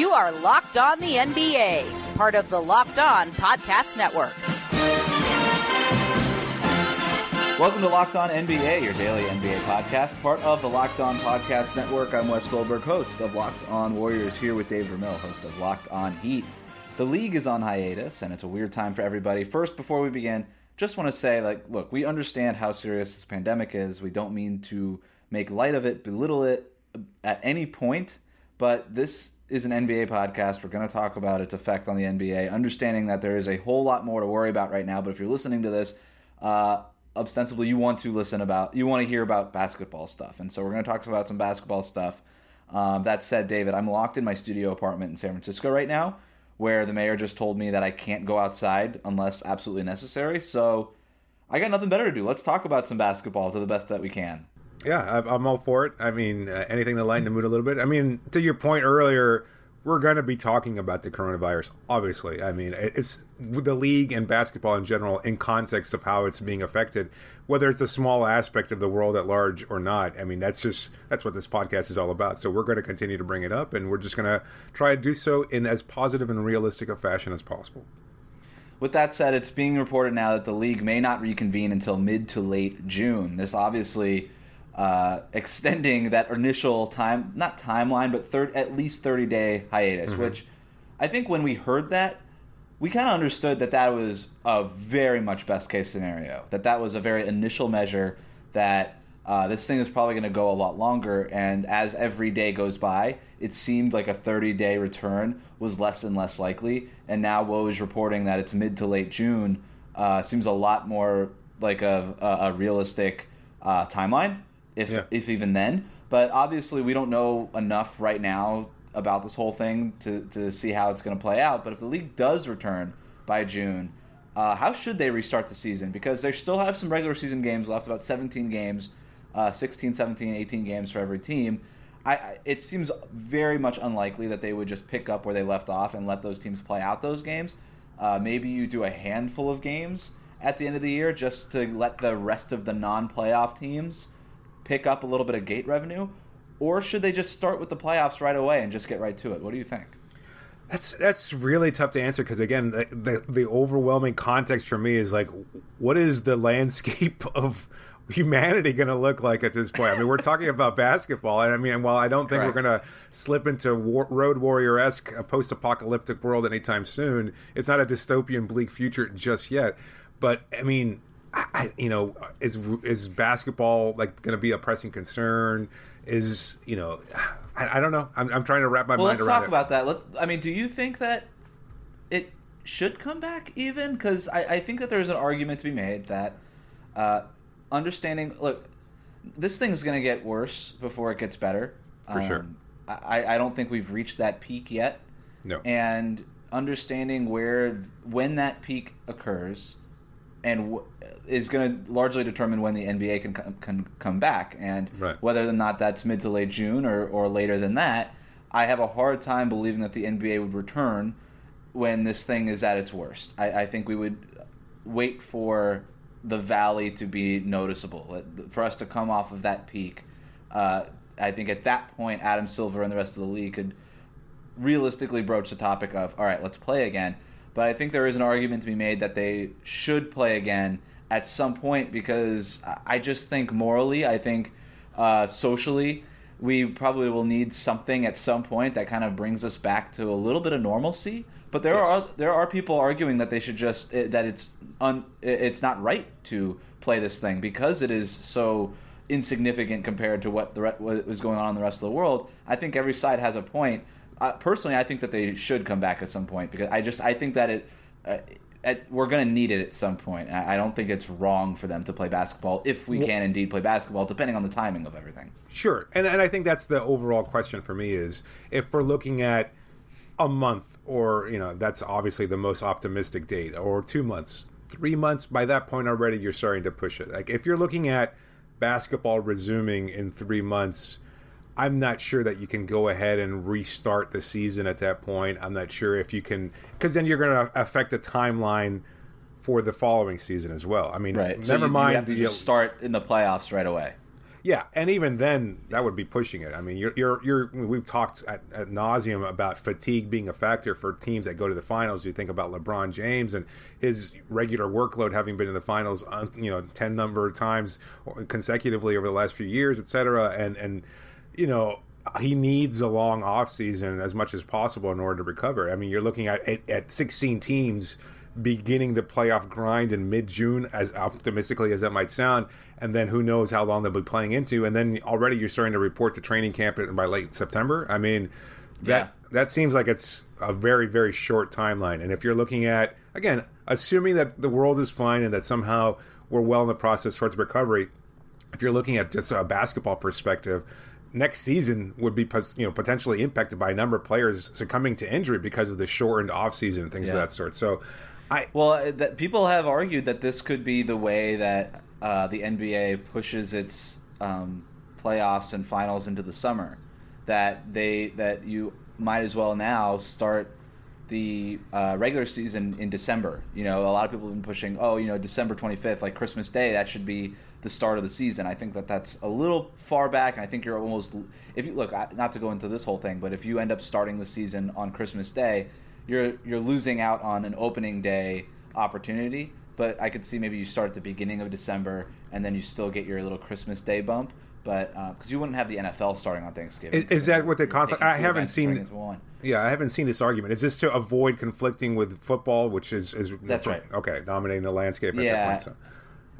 You are Locked On the NBA, part of the Locked On Podcast Network. Welcome to Locked On NBA, your daily NBA podcast, part of the Locked On Podcast Network. I'm Wes Goldberg, host of Locked On Warriors, here with Dave Ramil, host of Locked On Heat. The league is on hiatus, and it's a weird time for everybody. First, before we begin, just want to say, like, look, we understand how serious this pandemic is. We don't mean to make light of it, belittle it at any point, but this is an NBA podcast. We're going to talk about its effect on the NBA, understanding that there is a whole lot more to worry about right now. But if you're listening to this, uh, ostensibly you want to listen about, you want to hear about basketball stuff, and so we're going to talk about some basketball stuff. Um, that said, David, I'm locked in my studio apartment in San Francisco right now, where the mayor just told me that I can't go outside unless absolutely necessary. So I got nothing better to do. Let's talk about some basketball to the best that we can. Yeah, I'm all for it. I mean, uh, anything to lighten the mood a little bit. I mean, to your point earlier, we're going to be talking about the coronavirus. Obviously, I mean, it's the league and basketball in general in context of how it's being affected, whether it's a small aspect of the world at large or not. I mean, that's just that's what this podcast is all about. So we're going to continue to bring it up, and we're just going to try to do so in as positive and realistic a fashion as possible. With that said, it's being reported now that the league may not reconvene until mid to late June. This obviously uh, extending that initial time, not timeline, but third, at least 30 day hiatus, mm-hmm. which I think when we heard that, we kind of understood that that was a very much best case scenario, that that was a very initial measure that uh, this thing is probably going to go a lot longer. And as every day goes by, it seemed like a 30 day return was less and less likely. And now Woj reporting that it's mid to late June uh, seems a lot more like a, a, a realistic uh, timeline if yeah. if even then. But obviously, we don't know enough right now about this whole thing to to see how it's going to play out. But if the league does return by June, uh, how should they restart the season? Because they still have some regular season games left, about 17 games, uh, 16, 17, 18 games for every team. I, I, it seems very much unlikely that they would just pick up where they left off and let those teams play out those games. Uh, maybe you do a handful of games at the end of the year just to let the rest of the non-playoff teams pick up a little bit of gate revenue, or should they just start with the playoffs right away and just get right to it? What do you think? That's that's really tough to answer because again, the, the, the overwhelming context for me is like, what is the landscape of humanity going to look like at this point? I mean, we're talking about basketball, and I mean, while I don't think Correct. we're going to slip into war, Road Warrior esque uh, post-apocalyptic world anytime soon, it's not a dystopian, bleak future just yet. But I mean, I, you know, is is basketball like going to be a pressing concern? Is you know, I, I don't know. I'm, I'm, trying to wrap my well, mind around. Let's talk about that. Let, I mean, do you think that it should come back even? Because I, I, think that there's an argument to be made that uh, understanding. Look, this thing's going to get worse before it gets better. For um, sure. I, I don't think we've reached that peak yet. No. And understanding where when that peak occurs and w- is going to largely determine when the NBA can com- can come back, and right. whether or not that's mid to late June or, or later than that. I have a hard time believing that the NBA would return when this thing is at its worst. I, I think we would wait for the valley to be noticeable, for us to come off of that peak. Uh, I think at that point, Adam Silver and the rest of the league could realistically broach the topic of, all right, let's play again but I think there is an argument to be made that they should play again at some point because I just think morally, I think uh, socially, we probably will need something at some point that kind of brings us back to a little bit of normalcy. But there yes. are there are people arguing that they should just that it's un, it's not right to play this thing because it is so insignificant compared to what the what is going on in the rest of the world. I think every side has a point uh, personally, I think that they should come back at some point because I just I think that it. Uh, at, we're going to need it at some point. I, I don't think it's wrong for them to play basketball if we well, can indeed play basketball, depending on the timing of everything. Sure, and and I think that's the overall question for me is if we're looking at a month or you know that's obviously the most optimistic date or two months, three months. By that point already, you're starting to push it. Like if you're looking at basketball resuming in three months I'm not sure that you can go ahead and restart the season at that point. I'm not sure if you can, because then you're going to affect the timeline for the following season as well. I mean, right. never so you, mind. You have to just start in the playoffs right away. Yeah, and even then, that would be pushing it. I mean, you're you're, you're we've talked at, at nauseum about fatigue being a factor for teams that go to the finals. You think about LeBron James and his regular workload, having been in the finals, uh, you know, ten number of times consecutively over the last few years, et cetera, and and you know he needs a long off season as much as possible in order to recover. I mean, you're looking at at, at 16 teams beginning the playoff grind in mid June, as optimistically as that might sound, and then who knows how long they'll be playing into, and then already you're starting to report to training camp by late September. I mean, that yeah. that seems like it's a very very short timeline. And if you're looking at again, assuming that the world is fine and that somehow we're well in the process towards recovery, if you're looking at just a basketball perspective, next season would be you know potentially impacted by a number of players succumbing to injury because of the shortened offseason and things yeah. of that sort. So I well, uh, that people have argued that this could be the way that uh, the NBA pushes its um, playoffs and finals into the summer. That they that you might as well now start the uh, regular season in December. You know, a lot of people have been pushing, oh, you know, December 25th, like Christmas Day, that should be the start of the season. I think that that's a little far back, and I think you're almost if you look not to go into this whole thing, but if you end up starting the season on Christmas Day, you're you're losing out on an opening day opportunity. But I could see maybe you start at the beginning of December and then you still get your little Christmas Day bump. But because uh, you wouldn't have the NFL starting on Thanksgiving, is, is that what the conflict? I haven't seen. Yeah, I haven't seen this argument. Is this to avoid conflicting with football, which is is that's right? Okay, dominating the landscape at yeah. that point. So.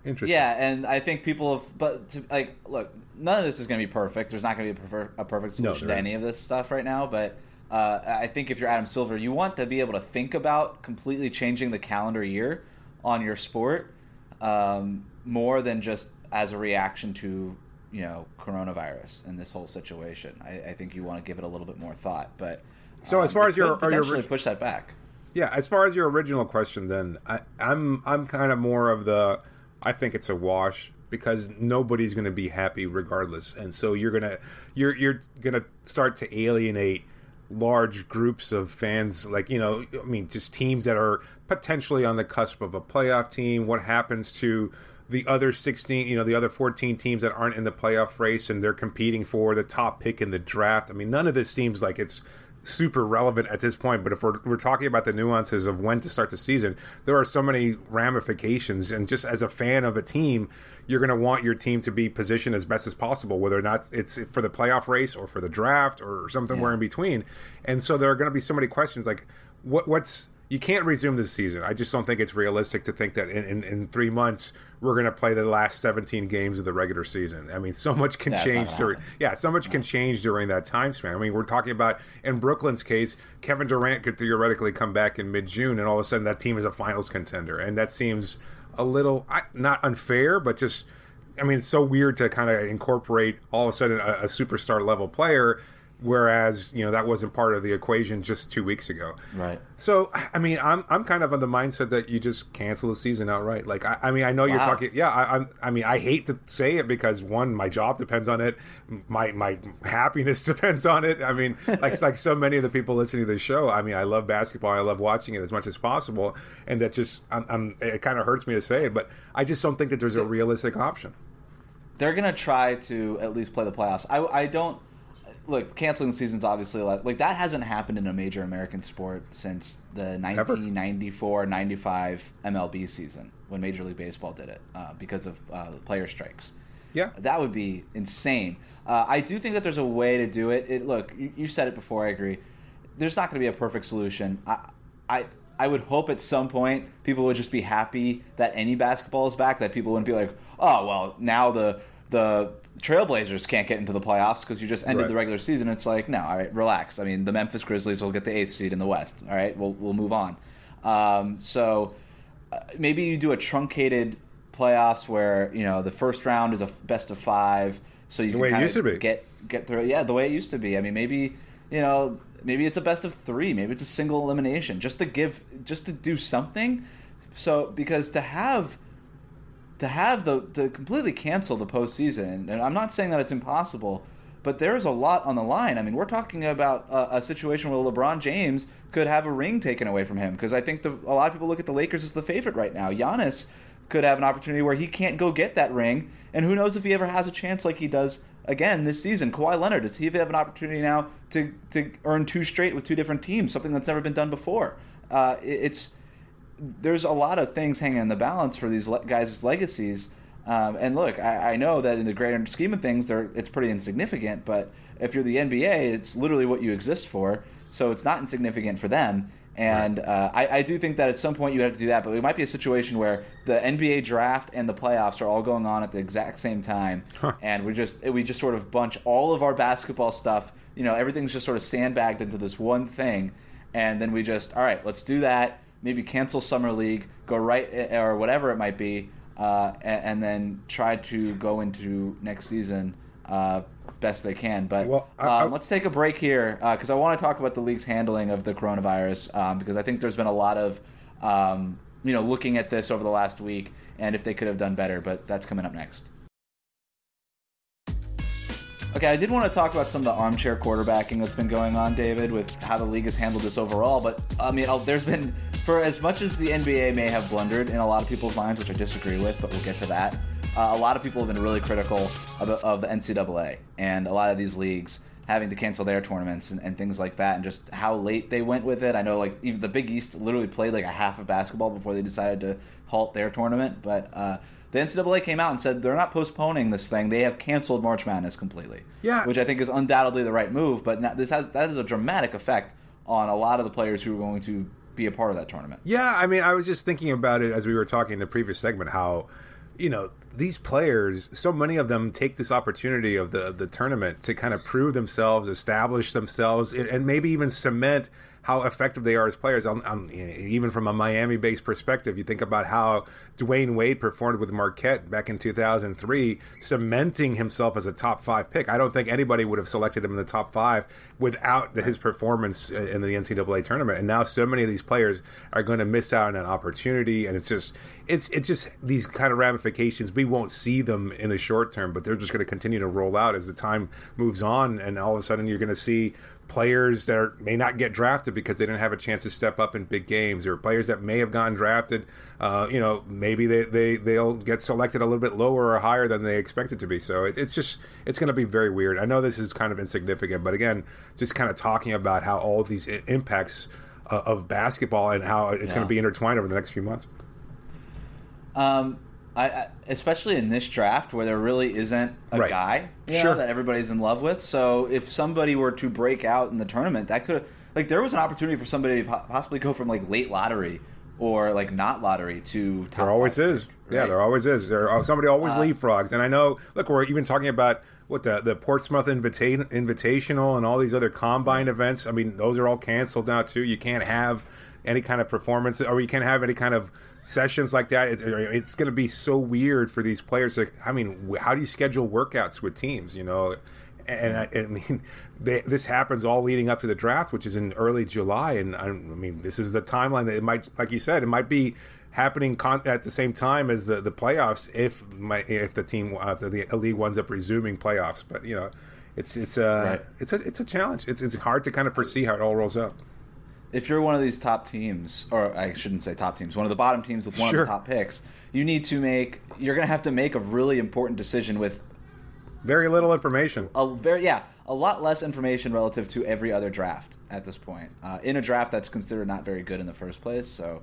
Interesting. Yeah, and I think people have, but to, like, look, none of this is going to be perfect. There's not going to be a, a perfect solution no, to any of this stuff right now. But uh, I think if you're Adam Silver, you want to be able to think about completely changing the calendar year on your sport um, more than just as a reaction to you know coronavirus and this whole situation. I, I, think you want to give it a little bit more thought. But so um, as far as your potentially your push that back. Yeah, as far as your original question, then I, I'm I'm kind of more of the I think it's a wash because nobody's going to be happy regardless, and so you're gonna you're you're gonna start to alienate large groups of fans like you know i mean just teams that are potentially on the cusp of a playoff team. What happens to the other 16 you know the other 14 teams that aren't in the playoff race and they're competing for the top pick in the draft? I mean none of this seems like it's super relevant at this point but if we're, we're talking about the nuances of when to start the season there are so many ramifications and just as a fan of a team you're going to want your team to be positioned as best as possible, whether or not it's for the playoff race or for the draft or something yeah. where in between. And so there are going to be so many questions like, what, what's you can't resume this season. I just don't think it's realistic to think that in, in, in three months we're going to play the last 17 games of the regular season. I mean, so much can change during yeah, so much can change during that time span. I mean, we're talking about in Brooklyn's case, Kevin Durant could theoretically come back in mid June, and all of a sudden that team is a finals contender, and that seems a little not unfair, but just I mean, it's so weird to kind of incorporate all of a sudden a, a superstar level player whereas you know that wasn't part of the equation just two weeks ago. Right. So I mean, I'm I'm kind of on the mindset that you just cancel the season outright. Like I, I mean, I know wow. you're talking. Yeah, I, am I mean, I hate to say it because one, my job depends on it. My my happiness depends on it. I mean, like like so many of the people listening to the show. I mean, I love basketball. I love watching it as much as possible, and that just I'm, I'm it kind of hurts me to say it, but I just don't think that there's a realistic option. They're gonna try to at least play the playoffs. I I don't look, canceling season's obviously like like that hasn't happened in a major American sport since the 1994-95 MLB season when Major League Baseball did it uh, because of uh, player strikes. Yeah, that would be insane. Uh, I do think that there's a way to do it. it look, you, you, said it before. I agree. There's not going to be a perfect solution. I, I I would hope at some point people would just be happy that any basketball is back. That people wouldn't be like, oh well, now the the Trailblazers can't get into the playoffs because you just ended right. the regular season. It's like, no, all right, relax. I mean, the Memphis Grizzlies will get the eighth seed in the West. All right, we'll we'll move on. Um, so uh, maybe you do a truncated playoffs where you know the first round is a best of five, so you the can used to be. get get through. Yeah, the way it used to be. I mean, maybe you know maybe it's a best of three. Maybe it's a single elimination, just to give, just to do something. So because to have to have the to completely cancel the postseason, and I'm not saying that it's impossible, but there's a lot on the line. I mean, we're talking about a, a situation where LeBron James could have a ring taken away from him because I think the, a lot of people look at the Lakers as the favorite right now. Giannis could have an opportunity where he can't go get that ring, and who knows if he ever has a chance like he does again this season. Kawhi Leonard does he have an opportunity now to to earn two straight with two different teams, something that's never been done before? Uh, it, it's there's a lot of things hanging in the balance for these le- guys' legacies. Um, and look, I, I, know that in the greater scheme of things, it's pretty insignificant. But if you're the NBA, it's literally what you exist for. So it's not insignificant for them. And right. uh, I, I, do think that at some point you have to do that. But it might be a situation where the NBA draft and the playoffs are all going on at the exact same time, huh. and we just we just sort of bunch all of our basketball stuff. You know, everything's just sort of sandbagged into this one thing, and then we just all right, let's do that maybe cancel summer league, go right eh, or whatever it might be, uh, and, and, then try to go into next season uh, best they can. But well, I, I, um, let's take a break here because uh, I want to talk about the league's handling of the coronavirus um, because I think there's been a lot of um, you know looking at this over the last week and if they could have done better. But that's coming up next. Okay, I did want to talk about some of the armchair quarterbacking that's been going on, David, with how the league has handled this overall. But I mean, there's been for as much as the NBA may have blundered in a lot of people's minds, which I disagree with, but we'll get to that. Uh, a lot of people have been really critical of the, of the NCAA and a lot of these leagues having to cancel their tournaments and, and, things like that, and just how late they went with it. I know, like even the Big East literally played like a half of basketball before they decided to halt their tournament, but. Uh, the NCAA came out and said they're not postponing this thing; they have canceled March Madness completely. Yeah, which I think is undoubtedly the right move. But this has that has a dramatic effect on a lot of the players who are going to be a part of that tournament. Yeah, I mean, I was just thinking about it as we were talking in the previous segment how you know these players so many of them take this opportunity of the the tournament to kind of prove themselves establish themselves and maybe even cement how effective they are as players. Even from a Miami-based perspective, you think about how Dwyane Wade performed with Marquette back in 2003, cementing himself as a top five pick. I don't think anybody would have selected him in the top five without his performance in the NCAA tournament. And now so many of these players are going to miss out on an opportunity, and it's just it's it's just these kind of ramifications. We won't see them in the short term, but they're just going to continue to roll out as the time moves on, and all of a sudden you're going to see players that are, may not get drafted because they didn't have a chance to step up in big games, or players that may have gotten drafted. Uh, you know, maybe they, they they'll get selected a little bit lower or higher than they expected to be. So it, it's just it's going to be very weird. I know this is kind of insignificant, but again, just kind of talking about how all of these impacts uh, of basketball and how it's yeah. going to be intertwined over the next few months. Um, I, especially in this draft where there really isn't a right. guy sure. know, that everybody's in love with. So if somebody were to break out in the tournament, that could like there was an opportunity for somebody to possibly go from like late lottery or like not lottery to top. There always is. Pick, right? Yeah, there always is. There uh, somebody always uh, leapfrogs, and I know. Look, we're even talking about what the the Portsmouth Invita- Invitational and all these other combine events. I mean, those are all canceled now too. You can't have any kind of performance, or you can't have any kind of sessions like that. It's, it's going to be so weird for these players. Like, I mean, how do you schedule workouts with teams? You know, and I, I mean, they, this happens all leading up to the draft, which is in early July. And I, I mean, this is the timeline that it might, like you said, it might be happening con- at the same time as the, the playoffs if my if the team uh, the, the league winds up resuming playoffs. But you know, it's it's a uh, right. it's a it's a challenge. It's it's hard to kind of foresee how it all rolls out if you're one of these top teams, or I shouldn't say top teams, one of the bottom teams with one sure. of the top picks, you need to make. You're going to have to make a really important decision with very little information. A very yeah, a lot less information relative to every other draft at this point. Uh, in a draft that's considered not very good in the first place, so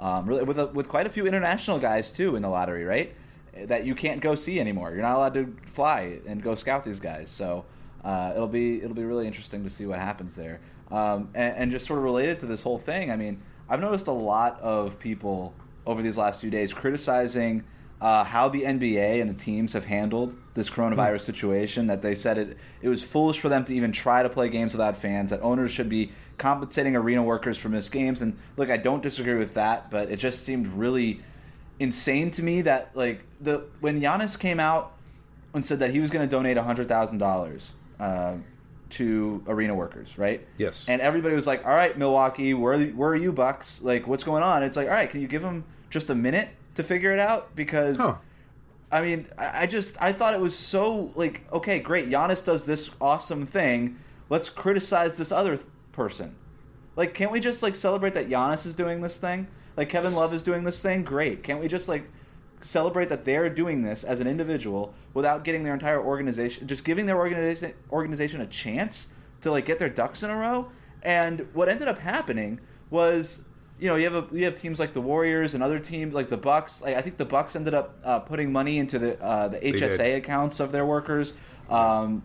um, really with a, with quite a few international guys too in the lottery, right? That you can't go see anymore. You're not allowed to fly and go scout these guys. So uh, it'll be it'll be really interesting to see what happens there. Um, and, and, just sort of related to this whole thing, I mean, I've noticed a lot of people over these last few days criticizing uh, how the NBA and the teams have handled this coronavirus mm. situation. That they said it it was foolish for them to even try to play games without fans. That owners should be compensating arena workers for missed games. And look, I don't disagree with that, but it just seemed really insane to me that like the when Giannis came out and said that he was going to donate hundred thousand uh, dollars to arena workers, right? Yes. And everybody was like, "All right, Milwaukee, where where are you, Bucks? Like, what's going on?" It's like, "All right, can you give them just a minute to figure it out?" Because, huh. I mean, I, I just I thought it was so like, okay, great, Giannis does this awesome thing. Let's criticize this other person. Like, can't we just like celebrate that Giannis is doing this thing? Like Kevin Love is doing this thing. Great. Can't we just like celebrate that they're doing this as an individual without getting their entire organization, just giving their organization organization a chance to like get their ducks in a row. And what ended up happening was, you know, you have a, you have teams like the Warriors and other teams like the Bucks. Like I think the Bucks ended up uh, putting money into the uh, the HSA accounts of their workers. Um,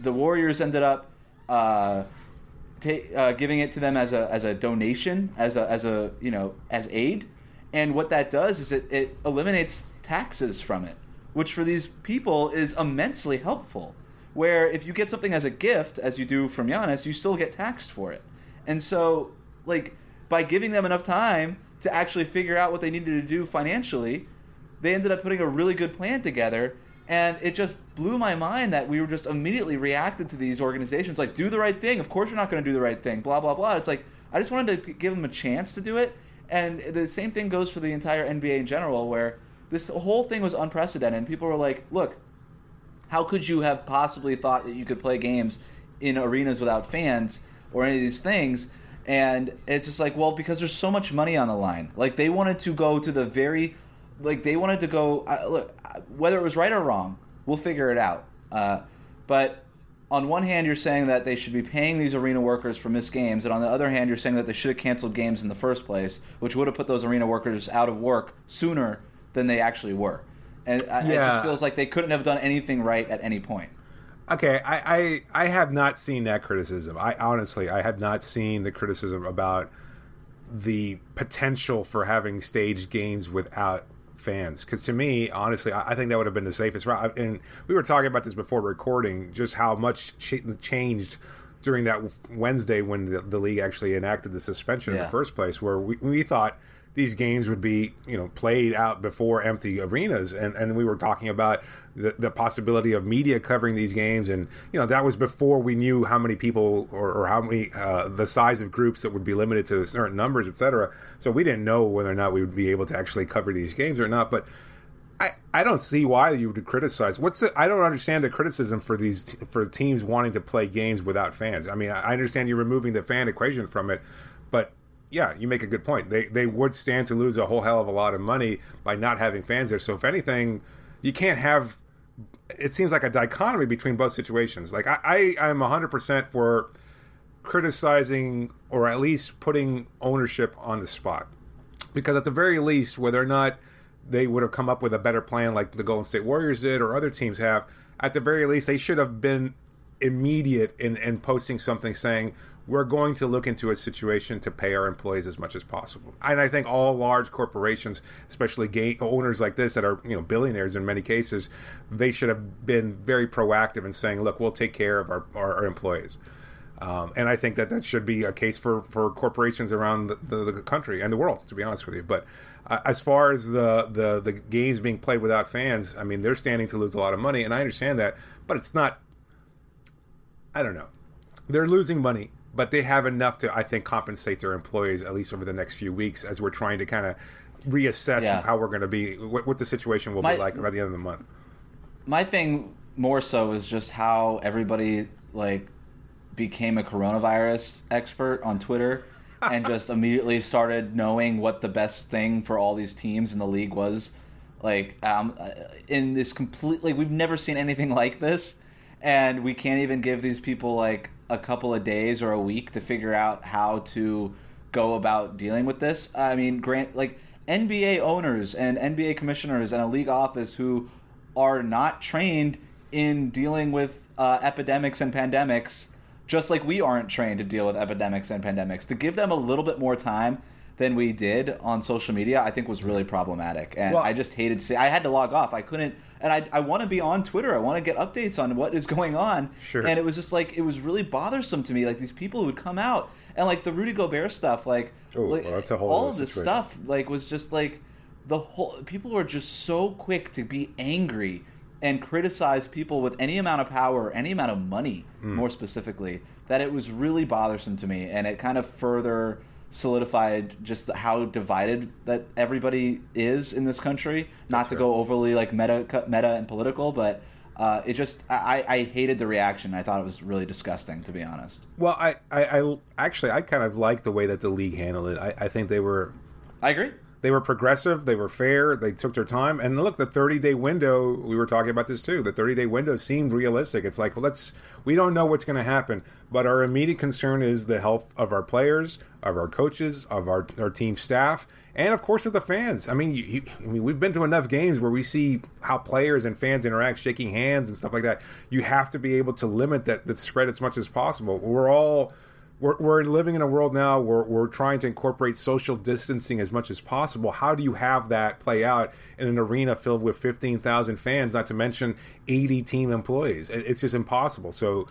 the Warriors ended up. Uh, ta- uh, giving it to them as a as a donation, as a as a you know as aid, and what that does is it, it eliminates taxes from it, which for these people is immensely helpful. Where if you get something as a gift, as you do from Giannis, you still get taxed for it, and so like by giving them enough time to actually figure out what they needed to do financially, they ended up putting a really good plan together. And it just blew my mind that we were just immediately reacted to these organizations like do the right thing. Of course you're not going to do the right thing blah blah blah. It's like i just wanted to give them a chance to do it and the same thing goes for the entire nba in general where this whole thing was unprecedented. And people were like look how could you have possibly thought that you could play games in arenas without fans or any of these things? And it's just like well because there's so much money on the line. Like they wanted to go to the very like they wanted to go uh, look whether it was right or wrong we'll figure it out. Uh, but on one hand you're saying that they should be paying these arena workers for missed games and on the other hand you're saying that they should have canceled games in the first place which would have put those arena workers out of work sooner than they actually were. And I, it just feels like they couldn't have done anything right at any point. Okay, I, I I have not seen that criticism. I honestly I have not seen the criticism about the potential for having staged games without fans. Because to me, honestly, I, I think that would have been the safest route. And we were talking about this before recording, just how much ch- changed during that Wednesday when the, the league actually enacted the suspension in the first place, where we, we thought these games would be you know played out before empty arenas and and we were talking about the, the possibility of media covering these games and you know that was before we knew how many people or, or how many uh, the size of groups that would be limited to certain numbers etc so we didn't know whether or not we would be able to actually cover these games or not but I, I don't see why you would criticize. What's the? I don't understand the criticism for these for teams wanting to play games without fans. I mean, I understand you're removing the fan equation from it, but yeah, you make a good point. They they would stand to lose a whole hell of a lot of money by not having fans there. So if anything, you can't have. It seems like a dichotomy between both situations. Like I, I I'm 100 percent for criticizing or at least putting ownership on the spot because at the very least, whether or not they would have come up with a better plan like the Golden State Warriors did or other teams have, at the very least, they should have been immediate in, in posting something saying, we're going to look into a situation to pay our employees as much as possible. And I think all large corporations, especially gay owners like this that are you know billionaires in many cases, they should have been very proactive in saying, look, we'll take care of our, our, our employees. Um, and I think that that should be a case for, for corporations around the, the, the country and the world, to be honest with you. But uh, as far as the, the, the games being played without fans, I mean, they're standing to lose a lot of money, and I understand that. But it's not, I don't know. They're losing money, but they have enough to, I think, compensate their employees, at least over the next few weeks, as we're trying to kind of reassess Yeah. how we're going to be, what, what the situation will My- be like by the end of the month. my thing more so is just how everybody like became a coronavirus expert on Twitter and just immediately started knowing what the best thing for all these teams in the league was. Like um, in this completely, we've never seen anything like this, and we can't even give these people like a couple of days or a week to figure out how to go about dealing with this. I mean, grant like NBA owners and NBA commissioners and a league office who are not trained in dealing with uh, epidemics and pandemics, just like we aren't trained to deal with epidemics and pandemics. To give them a little bit more time than we did on social media, I think was really problematic. And Well- I just hated. See, I had to log off. I couldn't. And I, I want to be on Twitter. I want to get updates on what is going on. Sure. And it was just like it was really bothersome to me. Like these people who would come out and like the Rudy Gobert stuff. Like, Oh, like, well, that's a whole all of this situation. stuff like was just like the whole people were just so quick to be angry and criticize people with any amount of power or any amount of money Hmm. more specifically that it was really bothersome to me and it kind of further solidified just how divided that everybody is in this country not to right. go overly like meta meta and political but uh, it just I, I hated the reaction i thought it was really disgusting to be honest Well, I, I, I actually, I kind of like the way that the league handled it. I, I think they were i agree they were progressive, they were fair, they took their time, and look, the 30 day window. We were talking about this too. The 30 day window seemed realistic. It's like, well, let's. We don't know what's going to happen, but our immediate concern is the health of our players, of our coaches, of our our team staff, and of course of the fans. I mean, you, you, I mean, we've been to enough games where we see how players and fans interact, shaking hands and stuff like that. You have to be able to limit that the spread as much as possible. We're all we're, we're living in a world now where we're trying to incorporate social distancing as much as possible. How do you have that play out in an arena filled with 15,000 fans, not to mention 80 team employees? It's just impossible. So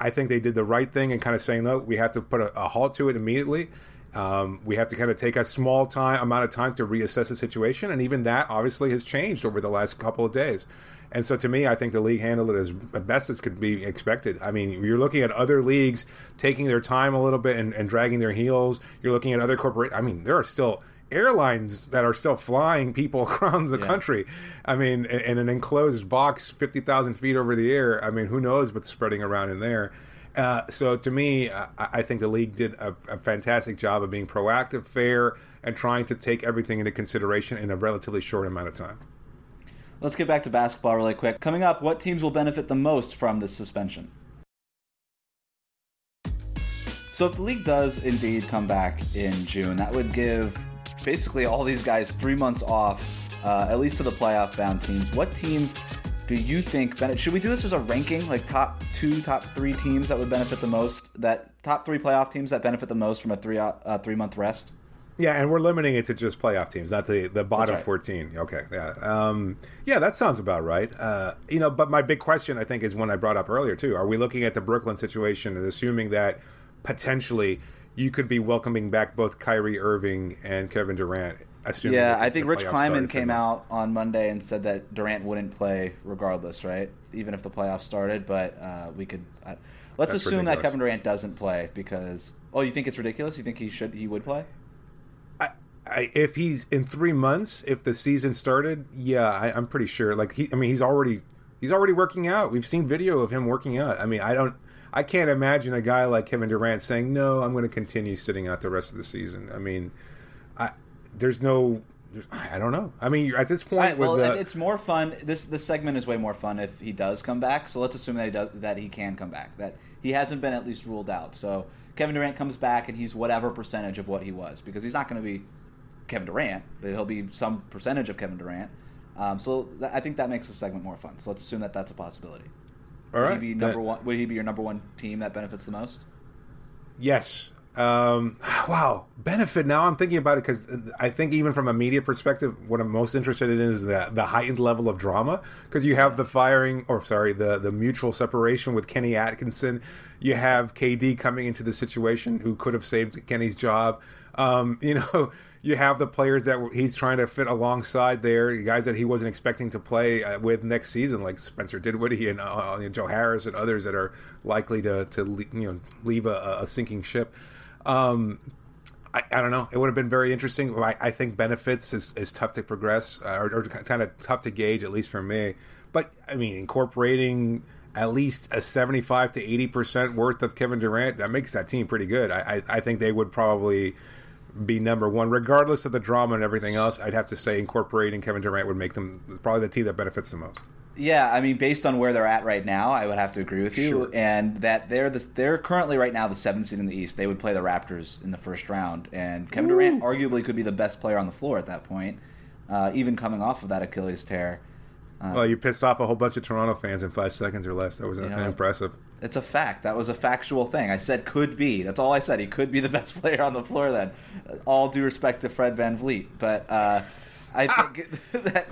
I think they did the right thing and kind of saying, no, we have to put a, a halt to it immediately. Um, we have to kind of take a small time amount of time to reassess the situation, and even that obviously has changed over the last couple of days. And so to me, I think the league handled it as best as could be expected. I mean, you're looking at other leagues taking their time a little bit and, and dragging their heels. You're looking at other corporate. I mean, there are still airlines that are still flying people around the yeah. country. I mean, in an enclosed box, fifty thousand feet over the air. I mean, who knows what's spreading around in there? Uh, so to me, I, I, think the league did a, a, fantastic job of being proactive, fair, and trying to take everything into consideration in a relatively short amount of time. Let's get back to basketball really quick. Coming up, what teams will benefit the most from this suspension? So, if the league does indeed come back in June, that would give basically all these guys three months off, uh, at least to the playoff bound teams. What team do you think benefit? Should we do this as a ranking, like top two, top three teams that would benefit the most? That top three playoff teams that benefit the most from a three uh, three month rest? Yeah, and we're limiting it to just playoff teams, not the the bottom right. fourteen. Okay, yeah, um, yeah, that sounds about right. Uh, you know, but my big question, I think, is one I brought up earlier too. Are we looking at the Brooklyn situation and assuming that potentially you could be welcoming back both Kyrie Irving and Kevin Durant? Assuming yeah, I think Rich Kleiman came out on Monday and said that Durant wouldn't play regardless, right? Even if the playoffs started, but uh, we could. Uh, let's That's assume ridiculous. that Kevin Durant doesn't play because. Oh, you think it's ridiculous? You think he should? He would play? I, if he's in three months, if the season started, yeah, I, am pretty sure. Like he, I mean, he's already he's already working out. We've seen video of him working out. I mean, I don't, I can't imagine a guy like Kevin Durant saying, "No, I'm going to continue sitting out the rest of the season." I mean, I, there's no, I don't know. I mean, at this point, right, well, the, it's more fun. This this segment is way more fun if he does come back. So let's assume that he does that he can come back. That he hasn't been at least ruled out. So Kevin Durant comes back and he's whatever percentage of what he was because he's not going to be Kevin Durant, but he'll be some percentage of Kevin Durant. Um, so th- I think that makes the segment more fun. So let's assume that that's a possibility. All right. Would he be number that, one? Would he be your number one team that benefits the most? Yes. Um, wow, benefit. Now I'm thinking about it because I think even from a media perspective, what I'm most interested in is the the heightened level of drama because you have the firing, or sorry, the the mutual separation with Kenny Atkinson. You have KD coming into the situation who could have saved Kenny's job. Um, you know you have the players that he's trying to fit alongside there, guys that he wasn't expecting to play uh, with next season, like Spencer Dinwiddie and, uh, and Joe Harris and others that are likely to to you know leave a, a sinking ship. Um, I, I, don't know. It would have been very interesting. I, I think benefits is, is tough to progress uh, or, or kind of tough to gauge, at least for me. But I mean, incorporating at least a 75 to 80 percent worth of Kevin Durant that makes that team pretty good. I, I, I think they would probably be number one, regardless of the drama and everything else. I'd have to say incorporating Kevin Durant would make them probably the team that benefits the most. Yeah, I mean, based on where they're at right now, I would have to agree with you. Sure. And that they're the, they're currently right now the seventh seed in the East. They would play the Raptors in the first round, and Kevin Ooh. Durant arguably could be the best player on the floor at that point, uh, even coming off of that Achilles tear. Uh, well, you pissed off a whole bunch of Toronto fans in five seconds or less. That was you know, impressive. It's a fact. That was a factual thing. I said could be. That's all I said. He could be the best player on the floor then. All due respect to Fred VanVleet. But uh, I think that,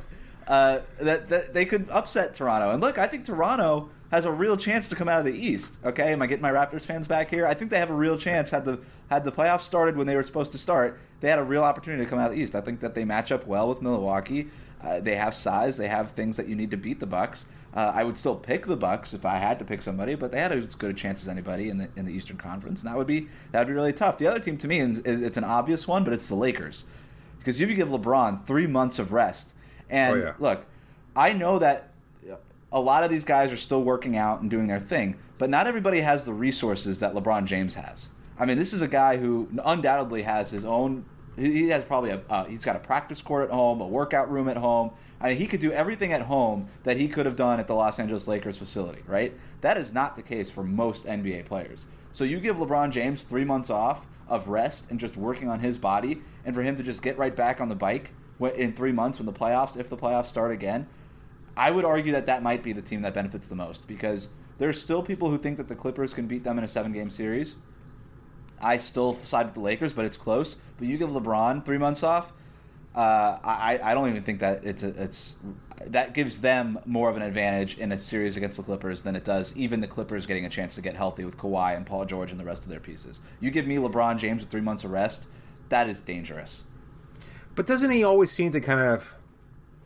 uh, that, that they could upset Toronto. And look, I think Toronto has a real chance to come out of the East. Okay, am I getting my Raptors fans back here? I think they have a real chance. Had the had the playoffs started when they were supposed to start, they had a real opportunity to come out of the East. I think that they match up well with Milwaukee. Uh, they have size. They have things that you need to beat the Bucks. Uh, I would still pick the Bucks if I had to pick somebody, but they had as good a chance as anybody in the in the Eastern Conference, and that would be that would be really tough. The other team to me is, is it's an obvious one, but it's the Lakers because if you give LeBron three months of rest, and oh, yeah. look, I know that a lot of these guys are still working out and doing their thing, but not everybody has the resources that LeBron James has. I mean, this is a guy who undoubtedly has his own He has probably a uh, he's got a practice court at home, a workout room at home. I mean, he could do everything at home that he could have done at the Los Angeles Lakers facility, right? That is not the case for most NBA players. So you give LeBron James three months off of rest and just working on his body, and for him to just get right back on the bike in three months when the playoffs, if the playoffs start again, I would argue that that might be the team that benefits the most because there's still people who think that the Clippers can beat them in a seven game series. I still side with the Lakers, but it's close. But you give LeBron three months off, uh, I, I don't even think that it's a, it's that gives them more of an advantage in a series against the Clippers than it does even the Clippers getting a chance to get healthy with Kawhi and Paul George and the rest of their pieces. You give me LeBron James with three months of rest, that is dangerous. But doesn't he always seem to kind of?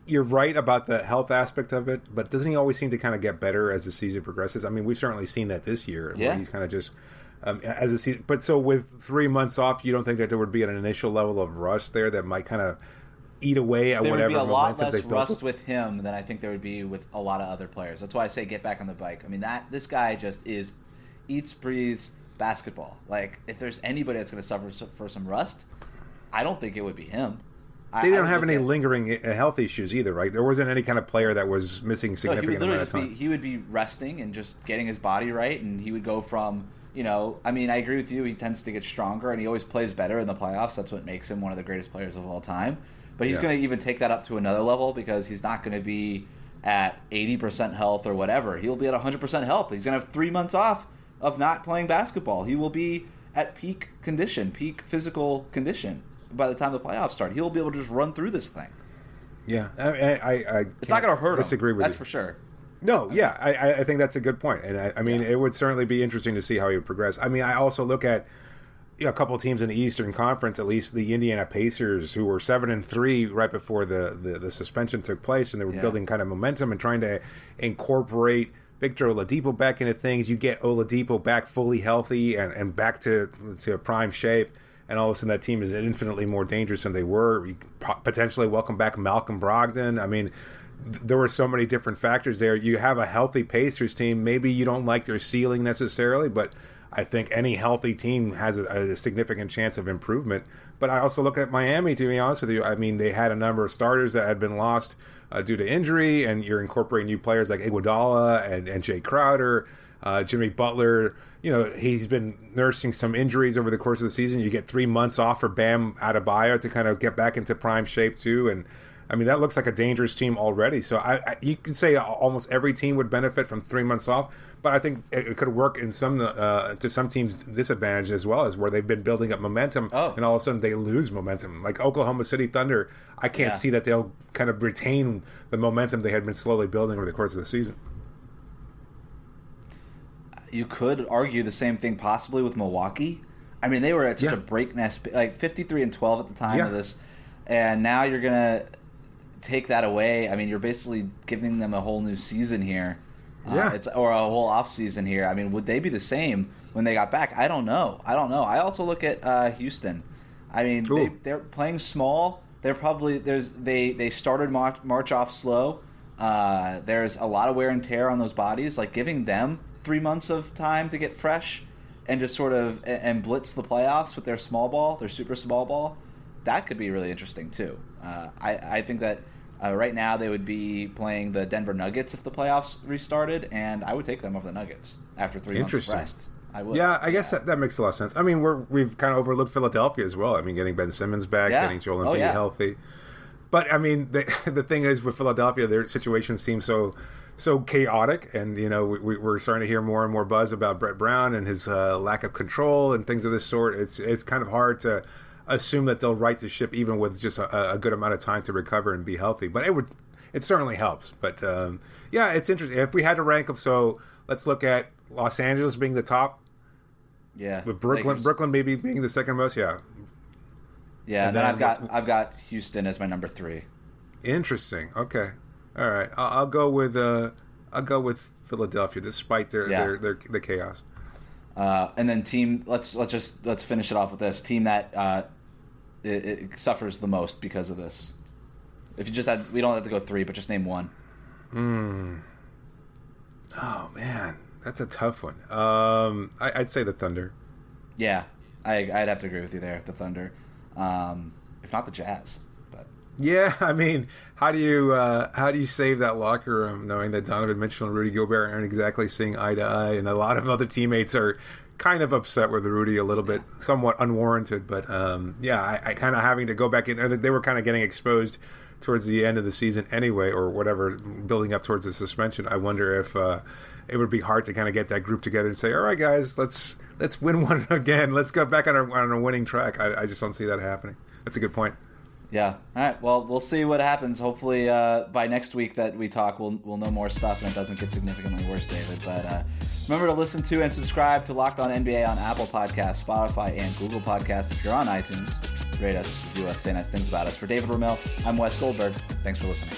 You're right about the health aspect of it, but doesn't he always seem to kind of get better as the season progresses? I mean, we've certainly seen that this year, Yeah. where he's kind of just um, as a season. But so with three months off, you don't think that there would be an initial level of rust there that might kind of eat away at There would whatever be a lot less rust with him than I think there would be with a lot of other players. That's why I say get back on the bike. I mean that this guy just is eats breathes basketball. Like if there's anybody that's going to suffer for some rust, I don't think it would be him. They I don't would have any lingering uh, health issues either, right? There wasn't any kind of player that was missing No, he significant would amount of just be time. he would be resting and just getting his body right, and he would go from you know. I mean, I agree with you. He tends to get stronger, and he always plays better in the playoffs. That's what makes him one of the greatest players of all time. But he's Yeah. going to even take that up to another level because he's not going to be at eighty percent health or whatever. He'll be at hundred percent health. He's going to have three months off of not playing basketball. He will be at peak condition, peak physical condition by the time the playoffs start. He'll be able to just run through this thing. Yeah, I, I, I, It's not going to hurt him. Disagree with That's you. for sure. No, yeah, I, I- think that's a good point, and I, I mean, Yeah. it would certainly be interesting to see how he would progress. I mean, I also look at you know, a couple of teams in the Eastern Conference, at least the Indiana Pacers, who were seven and three right before the, the, the suspension took place, and they were Yeah. building kind of momentum and trying to incorporate Victor Oladipo back into things. You get Oladipo back fully healthy and, and back to to prime shape, and all of a sudden that team is infinitely more dangerous than they were. You potentially welcome back Malcolm Brogdon. I mean, there were so many different factors there. You have a healthy Pacers team. Maybe you don't like their ceiling necessarily, but I think any healthy team has a, a significant chance of improvement. But I also look at Miami, to be honest with you. I mean, they had a number of starters that had been lost uh, due to injury, and you're incorporating new players like Iguodala and, and Jae Crowder, uh, Jimmy Butler. You know, he's been nursing some injuries over the course of the season. You get three months off for Bam Adebayo to kind of get back into prime shape, too. And I mean, that looks like a dangerous team already. So I, I you could say almost every team would benefit from three months off, but I think it, it could work in some uh, to some teams' disadvantage as well, as where they've been building up momentum, Oh. and all of a sudden they lose momentum. Like Oklahoma City Thunder, I can't Yeah. see that they'll kind of retain the momentum they had been slowly building over the course of the season. you could argue the same thing possibly with Milwaukee. I mean, they were at such Yeah. a breakneck, like fifty-three and twelve at the time Yeah. of this, and now you're gonna take that away. I mean, you're basically giving them a whole new season here, Uh, Yeah. it's or a whole off season here. I mean, would they be the same when they got back? I don't know. I don't know. I also look at uh, Houston. I mean, they, they're playing small. They're probably there's they they started March, March off slow. Uh, there's a lot of wear and tear on those bodies. Like giving them three months of time to get fresh and just sort of and, and blitz the playoffs with their small ball, their super small ball. That could be really interesting too. Uh, I I think that. Uh, right now, they would be playing the Denver Nuggets if the playoffs restarted, and I would take them over the Nuggets after three months of Interesting. rest. I would. Yeah, I guess that, that makes a lot of sense. I mean, we're we've kind of overlooked Philadelphia as well. I mean, getting Ben Simmons back, Yeah. getting Joel Oh, Embiid yeah. healthy. But I mean, the the thing is with Philadelphia, their situation seems so so chaotic, and you know, we, we're starting to hear more and more buzz about Brett Brown and his uh, lack of control and things of this sort. It's it's kind of hard to assume that they'll right the ship even with just a, a good amount of time to recover and be healthy. But it would it certainly helps. But um, yeah, it's interesting. If we had to rank them, so let's look at Los Angeles being the top yeah. with Brooklyn, Lakers. Brooklyn maybe being the second most. Yeah, Yeah, and then then I've got I've got Houston as my number three. interesting. Okay, all right. I'll, I'll go with uh, I'll go with Philadelphia, despite their Yeah. their, their the chaos. Uh, and then team. Let's let's just let's finish it off with this team that uh, it, it suffers the most because of this. If you just had, we don't have to go three, but just name one. Oh man, that's a tough one. Um, I, I'd say the Thunder. Yeah, I, I'd have to agree with you there. The Thunder. um, if not the Jazz. Yeah, I mean, how do you uh, how do you save that locker room knowing that Donovan Mitchell and Rudy Gobert aren't exactly seeing eye to eye, and a lot of other teammates are kind of upset with Rudy a little bit, somewhat unwarranted. But um, yeah, I, I kind of having to go back in. They were kind of getting exposed towards the end of the season anyway, or whatever, building up towards the suspension. I wonder if uh, it would be hard to kind of get that group together and say, "All right, guys, let's let's win one again. Let's go back on a, on a winning track." I, I just don't see that happening. That's a good point. Yeah. All right. Well, we'll see what happens. Hopefully, uh, by next week that we talk, we'll we'll know more stuff and it doesn't get significantly worse, David. But uh, remember to listen to and subscribe to Locked On NBA on Apple Podcasts, Spotify, and Google Podcasts. If you're on iTunes, rate us, review us, say nice things about us. For David Ramil, I'm Wes Goldberg. Thanks for listening.